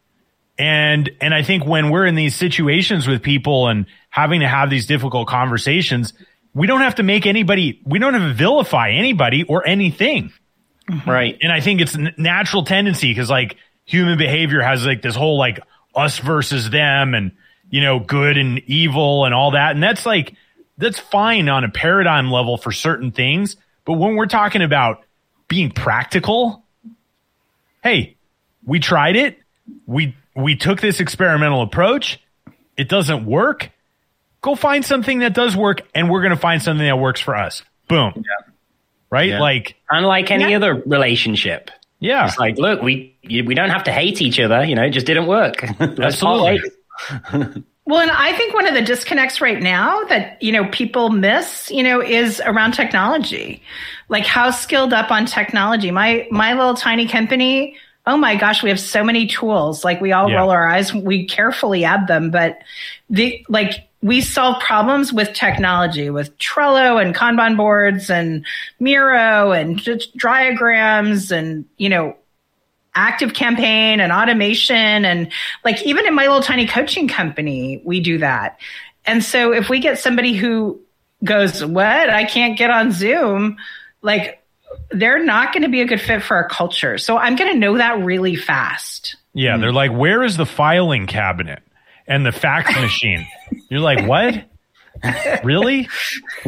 And, and I think when we're in these situations with people and having to have these difficult conversations, we don't have to make anybody, we don't have to vilify anybody or anything mm-hmm. Right. and I think it's a natural tendency because like human behavior has like this whole like us versus them and you know good and evil and all that and that's like that's fine on a paradigm level for certain things but when we're talking about being practical hey we tried it we we took this experimental approach it doesn't work go find something that does work and we're going to find something that works for us boom right Yeah. like Unlike any Yeah. other relationship. yeah It's like, look, we we don't have to hate each other. You know, it just didn't work. [laughs] Let's Absolutely. [laughs] Well, and I think one of the disconnects right now that, you know, people miss, you know, is around technology. Like how skilled up on technology. My my little tiny company, oh my gosh, we have so many tools. Like we all Yeah. roll our eyes, we carefully add them, but the like we solve problems with technology, with Trello and Kanban boards and Miro and just diagrams and you know ActiveCampaign and automation and like even in my little tiny coaching company we do that and so if we get somebody who goes what i can't get on zoom like they're not going to be a good fit for our culture so i'm going to know that really fast Yeah, they're like, where is the filing cabinet and the fax [laughs] machine? You're like, what? really? [laughs]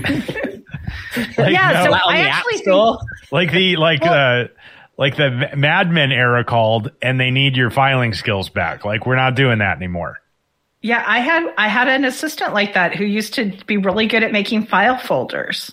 Like, Yeah, no. so That I the actually App Store. like the like the like the Mad Men era called, and they need your filing skills back. Like we're not doing that anymore. yeah i had i had an assistant like that who used to be really good at making file folders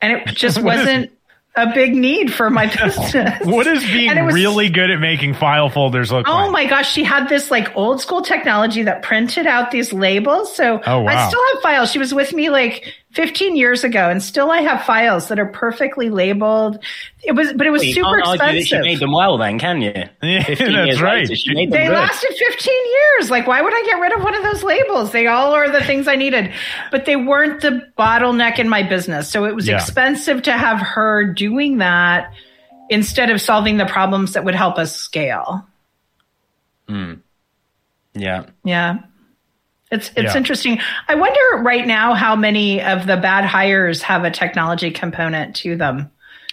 and it [laughs] just wasn't a big need for my [laughs] business What is being was- really good at making file folders look Oh like? my gosh, she had this like old school technology that printed out these labels. So Oh, wow. I still have files. She was with me like 15 years ago and still I have files that are perfectly labeled. It was, but it was You super can't argue that she made them well, then, can you? [laughs] Yeah, 15 that's right. later, she made They good. lasted 15 years. Like, why would I get rid of one of those labels? They all are the things I needed, but they weren't the bottleneck in my business. So it was Yeah. expensive to have her doing that instead of solving the problems that would help us scale. Hmm. Yeah. Yeah. It's it's Yeah. interesting. I wonder right now how many of the bad hires have a technology component to them.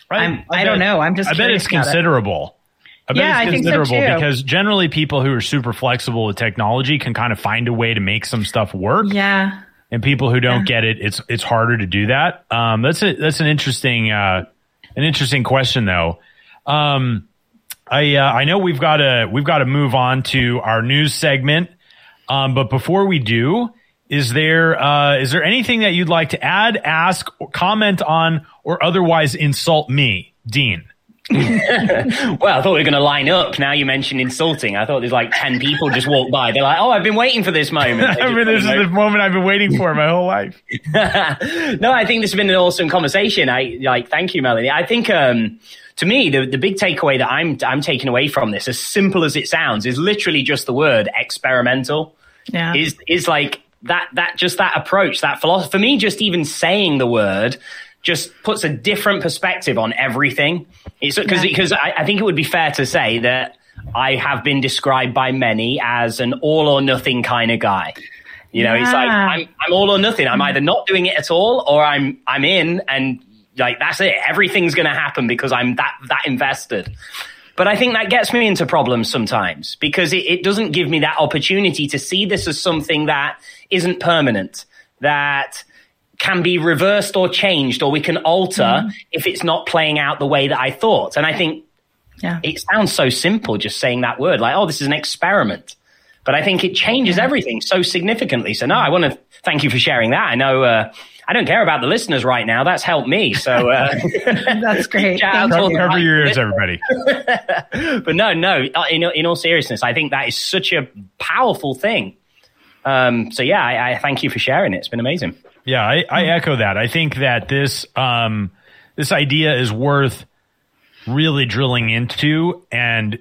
I'm- I don't know. I'm just I bet it's about it. considerable. I bet Yeah, I it's think so, because generally people who are super flexible with technology can kind of find a way to make some stuff work. Yeah. and people who don't get it, it's it's harder to do that. Um, that's a, that's an interesting uh, an interesting question though. Um, I uh, I know we've got to we've got to move on to our news segment, um, but before we do, is there uh, is there anything that you'd like to add, ask, or comment on, or otherwise insult me, Dean? [laughs] Well, I thought we were going to line up. Now you mentioned insulting. I thought there's like 10 people just walked by. They're like, oh, I've been waiting for this moment. [laughs] I mean, this is the moment I've been waiting for my whole life. [laughs] no, I think this has been an awesome conversation. I like, thank you, Melanie. I think, um, to me, the, the big takeaway that I'm, I'm taking away from this, as simple as it sounds, is literally just the word experimental. Yeah. Is, is like that, that, just that approach, that philosophy. For me, just even saying the word just puts a different perspective on everything. It's because, Yeah. because I, I think it would be fair to say that I have been described by many as an all or nothing kind of guy. You know, it's like I'm I'm all or nothing. I'm mm. either not doing it at all or I'm I'm in and like that's it. Everything's gonna happen because I'm that that invested. But I think that gets me into problems sometimes because it, it doesn't give me that opportunity to see this as something that isn't permanent, that can be reversed or changed, or we can alter if it's not playing out the way that I thought. And I think yeah. it sounds so simple just saying that word, like, oh, this is an experiment. But I think it changes everything so significantly. So, no, I want to thank you for sharing that. I know uh, I don't care about the listeners right now. That's helped me. So, uh, [laughs] That's [laughs] great. Shout out Thank to Cover, all you. the- cover your ears, everybody. [laughs] but no, no, uh, in, in all seriousness, I think that is such a powerful thing. Um, so, yeah, I, I thank you for sharing it. It's been amazing. Yeah, I, I echo that. I think that this um, this idea is worth really drilling into and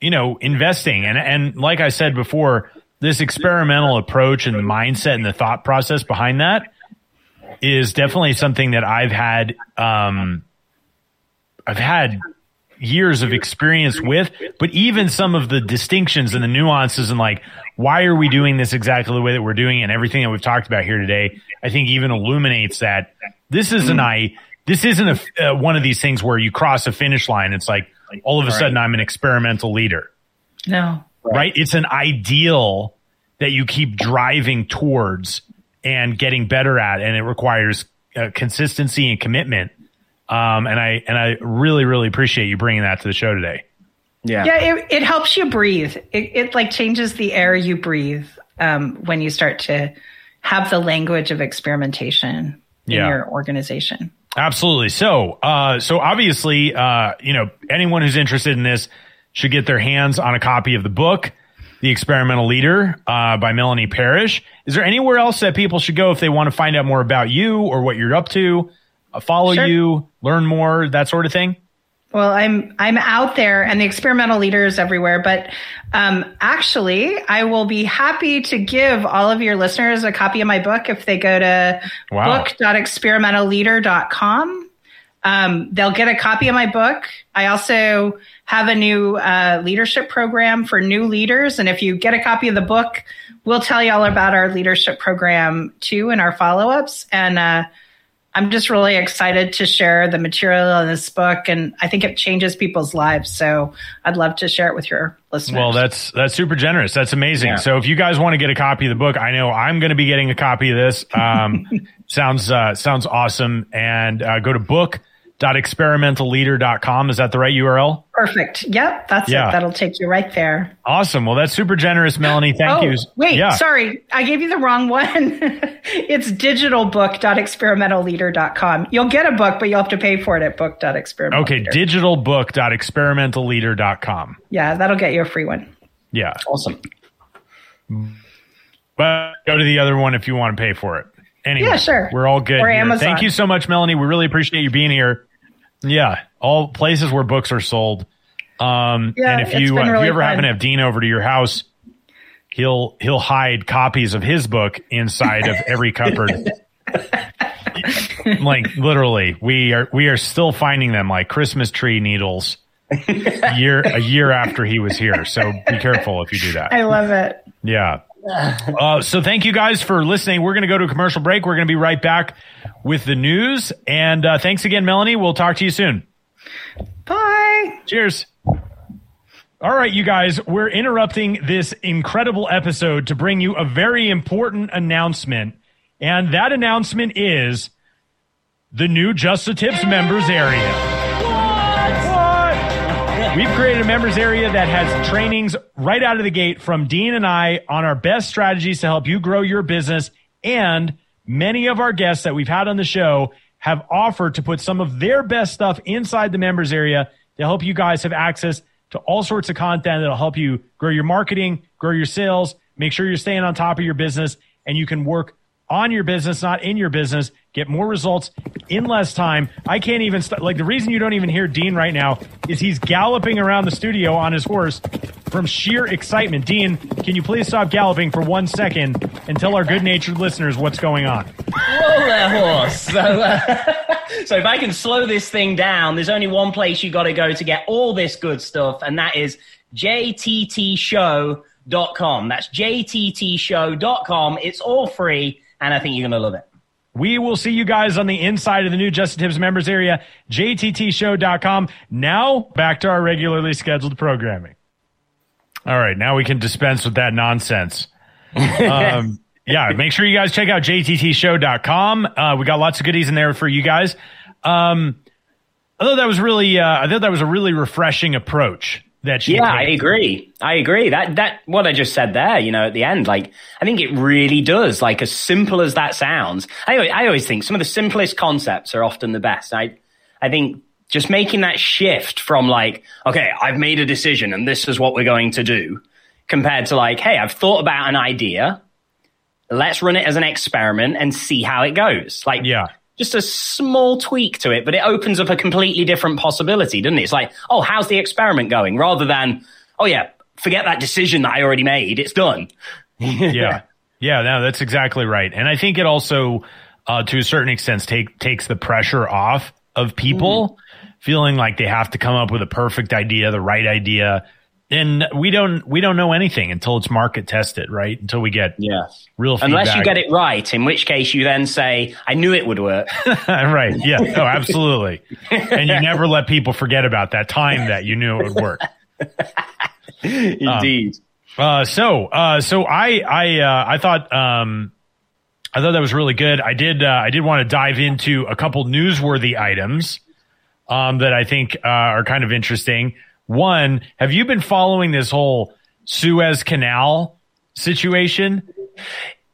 you know investing and and like I said before, this experimental approach and the mindset and the thought process behind that is definitely something that I've had um, I've had years of experience with, but even some of the distinctions and the nuances and like, why are we doing this exactly the way that we're doing it and everything that we've talked about here today, I think even illuminates that this isn't I, this isn't a, uh, one of these things where you cross a finish line. It's like all of a sudden I'm an experimental leader, No. right? It's an ideal that you keep driving towards and getting better at. And it requires uh, consistency and commitment. Um, and I, and I really, really appreciate you bringing that to the show today. Yeah. Yeah, it, it helps you breathe. It, it like changes the air you breathe um, when you start to have the language of experimentation in Yeah. your organization. Absolutely. So, uh, so obviously, uh, you know, anyone who's interested in this should get their hands on a copy of the book, The Experimental Leader, uh, by Melanie Parish. Is there anywhere else that people should go if they want to find out more about you or what you're up to, uh, follow Sure. you, learn more, that sort of thing? Well, I'm I'm out there, and the experimental leader is everywhere. But um, actually, I will be happy to give all of your listeners a copy of my book if they go to Wow. book.experimentalleader.com. Um, they'll get a copy of my book. I also have a new uh, leadership program for new leaders, and if you get a copy of the book, we'll tell you all about our leadership program too and our follow-ups. And uh, I'm just really excited to share the material in this book, and I think it changes people's lives. So I'd love to share it with your listeners. Well, that's that's super generous. That's amazing. Yeah. So if you guys want to get a copy of the book, I know I'm going to be getting a copy of this. Um, [laughs] sounds uh, sounds awesome. And uh, go to book.experimentalleader.com. Is that the right URL? perfect. Yep, that's Yeah. it. That'll take you right there. Awesome. Well, that's super generous, Melanie. Thank oh, you. Wait, yeah. sorry. I gave you the wrong one. [laughs] it's digitalbook.experimentalleader.com. You'll get a book, but you'll have to pay for it at book.experimentalleader. Okay, digitalbook.experimentalleader.com. Yeah, that'll get you a free one. Yeah. Awesome. But go to the other one if you want to pay for it. Anyway, Yeah, sure. We're all good. Or here. Amazon. Thank you so much, Melanie. We really appreciate you being here. Yeah, all places where books are sold. Um, Yeah, and if you been uh, if you ever fun. happen to have Dean over to your house, he'll he'll hide copies of his book inside of every cupboard. [laughs] like literally, we are we are still finding them like Christmas tree needles. year a year after he was here, so be careful if you do that. I love it. Yeah. Uh, so thank you guys for listening. We're going to go to a commercial break. We're going to be right back with the news. And uh, thanks again, Melanie. We'll talk to you soon. Bye. Cheers. All right, you guys, we're interrupting this incredible episode to bring you a very important announcement. And that announcement is the new Just the Tips members area. We've created a members area that has trainings right out of the gate from Dean and I on our best strategies to help you grow your business. And many of our guests that we've had on the show have offered to put some of their best stuff inside the members area to help you guys have access to all sorts of content that'll help you grow your marketing, grow your sales, make sure you're staying on top of your business, and you can work on your business, not in your business, get more results in less time. I can't even st- like the reason you don't even hear Dean right now is he's galloping around the studio on his horse from sheer excitement. Dean, can you please stop galloping for one second and tell our good-natured listeners what's going on? Whoa there, horse. So, uh, [laughs] so if I can slow this thing down, there's only one place you got to go to get all this good stuff, and that is jttshow.com. That's jttshow.com. It's all free, and I think you're going to love it. We will see you guys on the inside of the new Just the Tips members area, jttshow.com. Now back to our regularly scheduled programming. All right, now we can dispense with that nonsense. [laughs] Um, yeah, make sure you guys check out jttshow.com. Uh, we got lots of goodies in there for you guys. Um, I thought that was really, uh, I thought that was a really refreshing approach that Yeah, I agree. I agree. That that what I just said there, you know, at the end, like I think it really does. Like as simple as that sounds, I I always think some of the simplest concepts are often the best. I I think just making that shift from like, okay, I've made a decision and this is what we're going to do, compared to like, hey, I've thought about an idea, let's run it as an experiment and see how it goes. Like, Yeah. Just a small tweak to it, but it opens up a completely different possibility, doesn't it? It's like, oh, how's the experiment going? Rather than, oh yeah, forget that decision that I already made. It's done. [laughs] yeah, yeah, no, that's exactly right. And I think it also, uh, to a certain extent, take takes the pressure off of people feeling like they have to come up with a perfect idea, the right idea. And we don't we don't know anything until it's market tested, right? Until we get Yes. real feedback. Unless you get it right, in which case you then say, I knew it would work. [laughs] right. Yeah. Oh, absolutely. and you [laughs] never let people forget about that time that you knew it would work. [laughs] Indeed. Uh, so, uh, so I, I, uh, I thought, um, I thought that was really good. I did, uh, I did want to dive into a couple newsworthy items, um, that I think, uh, are kind of interesting. One, have you been following this whole Suez Canal situation?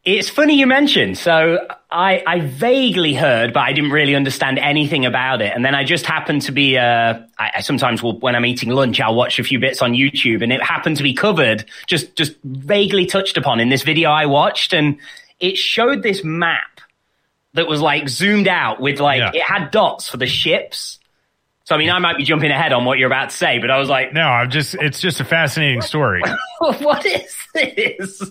It's funny you mentioned. So I, I vaguely heard, but I didn't really understand anything about it. And then I just happened to be, uh, I, I sometimes will, when I'm eating lunch, I'll watch a few bits on YouTube and it happened to be covered, just, just vaguely touched upon in this video I watched. And it showed this map that was like zoomed out with like, Yeah. it had dots for the ships. So I mean, I might be jumping ahead on what you're about to say, but I was like, No, I'm just it's just a fascinating story. [laughs] what is this?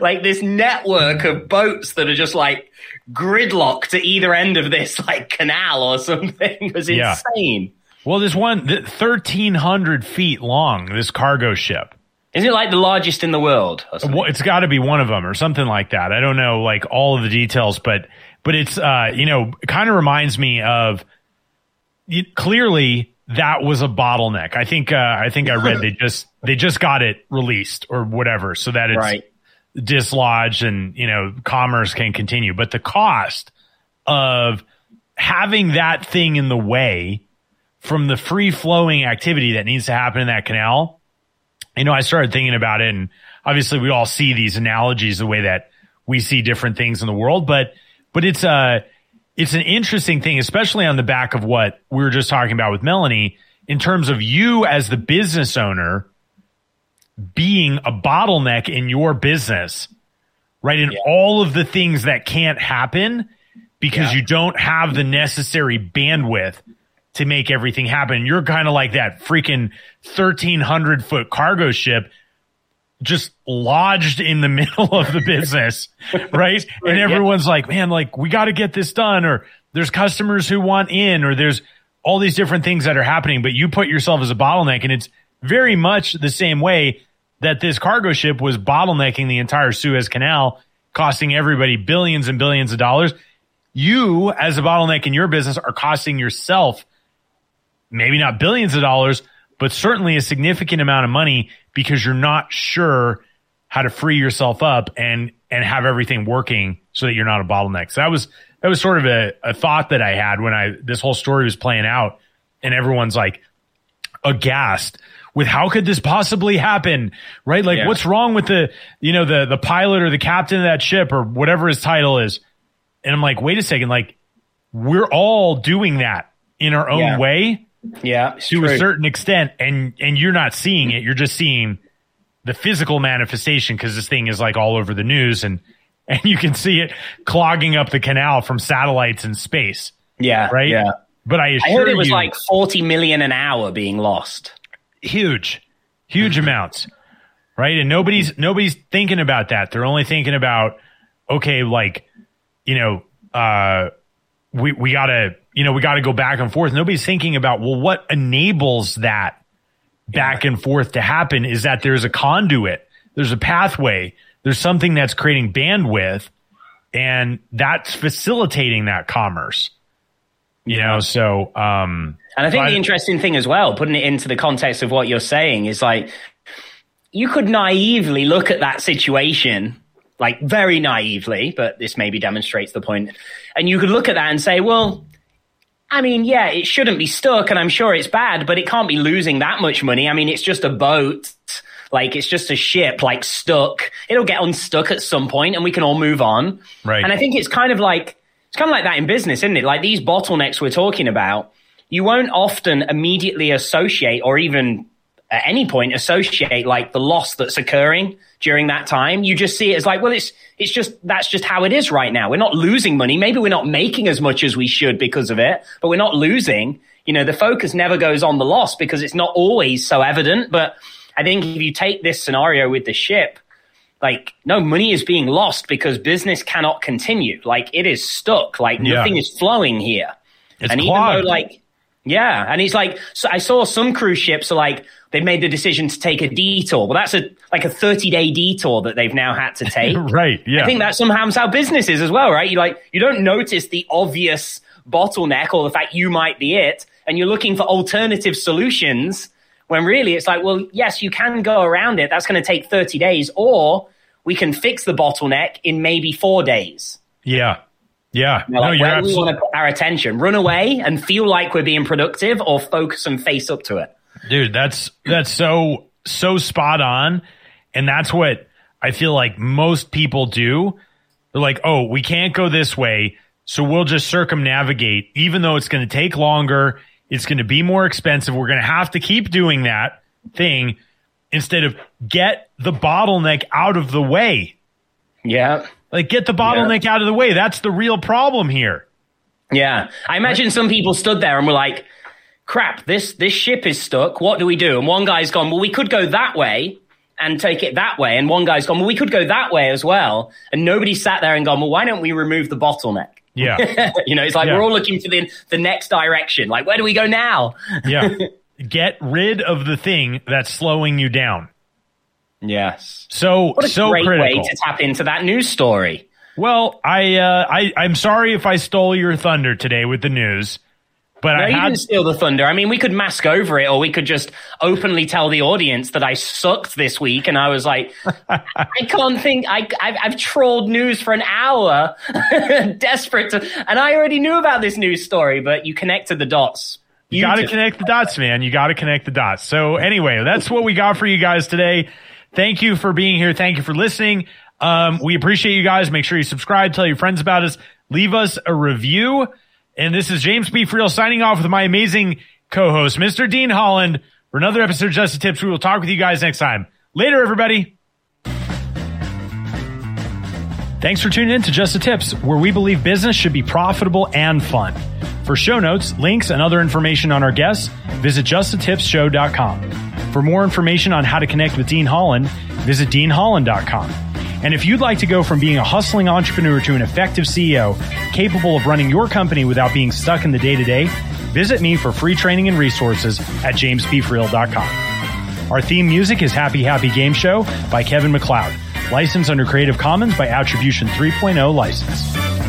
like this network of boats that are just like gridlocked to either end of this like canal or something it [laughs] was Yeah. insane. Well, this one, th- 1,300 feet long, this cargo ship. Isn't it like the largest in the world? It's got to be one of them or something like that. I don't know, like all of the details, but but it's uh, you know, kind of reminds me of it, clearly that was a bottleneck. I think uh, I think I read [laughs] they just they just got it released or whatever, so that it's Right. dislodged and you know commerce can continue. But the cost of having that thing in the way from the free flowing activity that needs to happen in that canal you know, I started thinking about it and obviously we all see these analogies the way that we see different things in the world, but, but it's a, it's an interesting thing, especially on the back of what we were just talking about with Melanie in terms of you as the business owner being a bottleneck in your business, right? In all of the things that can't happen because Yeah. you don't have the necessary bandwidth to make everything happen. You're kind of like that freaking 1300 foot cargo ship just lodged in the [laughs] middle of the business, [laughs] right? And everyone's like, man, like we got to get this done or there's customers who want in or there's all these different things that are happening, but you put yourself as a bottleneck and it's very much the same way that this cargo ship was bottlenecking the entire Suez Canal, costing everybody billions and billions of dollars. You as a bottleneck in your business are costing yourself maybe not billions of dollars, but certainly a significant amount of money because you're not sure how to free yourself up and and have everything working so that you're not a bottleneck. So that was that was sort of a, a thought that I had when I this whole story was playing out and everyone's like aghast with how could this possibly happen? Right? Like Yeah. what's wrong with the you know the the pilot or the captain of that ship or whatever his title is? And I'm like, wait a second, like we're all doing that in our own Yeah. way yeah, to true. a certain extent and and you're not seeing it. You're just seeing the physical manifestation because this thing is like all over the news and and you can see it clogging up the canal from satellites in space. Yeah, right? Yeah. but i I heard it was you like 40 million an hour being lost. huge. Huge amounts. Right? And nobody's nobody's thinking about that. They're only thinking about okay like you know uh we we gotta you know we gotta go back and forth. Nobody's thinking about well what enables that back and forth to happen is that there's a conduit there's a pathway there's something that's creating bandwidth and that's facilitating that commerce. You know so um And I think the interesting thing as well, putting it into the context of what you're saying, is like you could naively look at that situation, like very naively, but this maybe demonstrates the point. And you could look at that and say, well, I mean, yeah, it shouldn't be stuck, and I'm sure it's bad, but it can't be losing that much money. I mean, it's just a boat. Like it's just a ship, like stuck. It'll get unstuck at some point, and we can all move on. Right. And I think it's kind of like it's kind of like that in business, isn't it? Like these bottlenecks we're talking about, you won't often immediately associate, or even at any point associate, like the loss that's occurring during that time. You just see it as like, well, it's it's just that's just how it is right now. We're not losing money. Maybe we're not making as much as we should because of it, but we're not losing. You know, the focus never goes on the loss because it's not always so evident. But I think if you take this scenario with the ship, like no money is being lost because business cannot continue. Like it is stuck. Like Yeah. nothing is flowing here. It's and even though like yeah, and it's like so I saw some cruise ships are like they've made the decision to take a detour. Well, that's a like a thirty day detour that they've now had to [laughs] take. right yeah I think that somehow how business is as well, right? You like you don't notice the obvious bottleneck or the fact you might be it, and you're looking for alternative solutions when really it's like, well, yes, you can go around it. That's going to take 30 days, or we can fix the bottleneck in maybe four days. yeah yeah You know, no like, you're where do we want to put our attention? Run away and feel like we're being productive, or focus and face up to it. Dude that's that's so so spot on. And that's what i feel like most people do. They're like oh we can't go this way. So we'll just circumnavigate. Even though it's going to take longer it's going to be more expensive. We're going to have to keep doing that thing instead of get the bottleneck out of the way. Yeah. like get the bottleneck out of the way. That's the real problem here. Yeah. I imagine some people stood there and were like, crap, this this ship is stuck. What do we do? And one guy's gone, well, we could go that way and take it that way. And one guy's gone, well, we could go that way as well. And nobody sat there and gone, well, why don't we remove the bottleneck? Yeah. [laughs] you know, it's like Yeah. we're all looking for the the next direction. Like, where do we go now? [laughs] Yeah. Get rid of the thing that's slowing you down. Yes. So What a so great critical. way to tap into that news story. well, I uh I I'm sorry if I stole your thunder today with the news, but No, I you had didn't steal the thunder. I mean, we could mask over it, or we could just openly tell the audience that I sucked this week, and I was like, [laughs] I can't think. I, I've, I've trolled news for an hour, [laughs] desperate to, and I already knew about this news story, but you connected the dots. You got to connect the dots, man. You got to connect the dots. So anyway, that's what we got for you guys today. Thank you for being here. Thank you for listening. Um, we appreciate you guys. Make sure you subscribe, tell your friends about us, leave us a review. And this is James P. Friel signing off with my amazing co-host, Mr. Dean Holland, for another episode of Just the Tips. We will talk with you guys next time. Later, everybody. Thanks for tuning in to Just the Tips, where we believe business should be profitable and fun. For show notes, links, and other information on our guests, visit justthetipsshow.com. For more information on how to connect with Dean Holland, visit deanholland.com. And if you'd like to go from being a hustling entrepreneur to an effective CEO capable of running your company without being stuck in the day to day, visit me for free training and resources at jamespfriel.com. Our theme music is Happy Happy Game Show by Kevin MacLeod, licensed under Creative Commons by Attribution 3.0 license.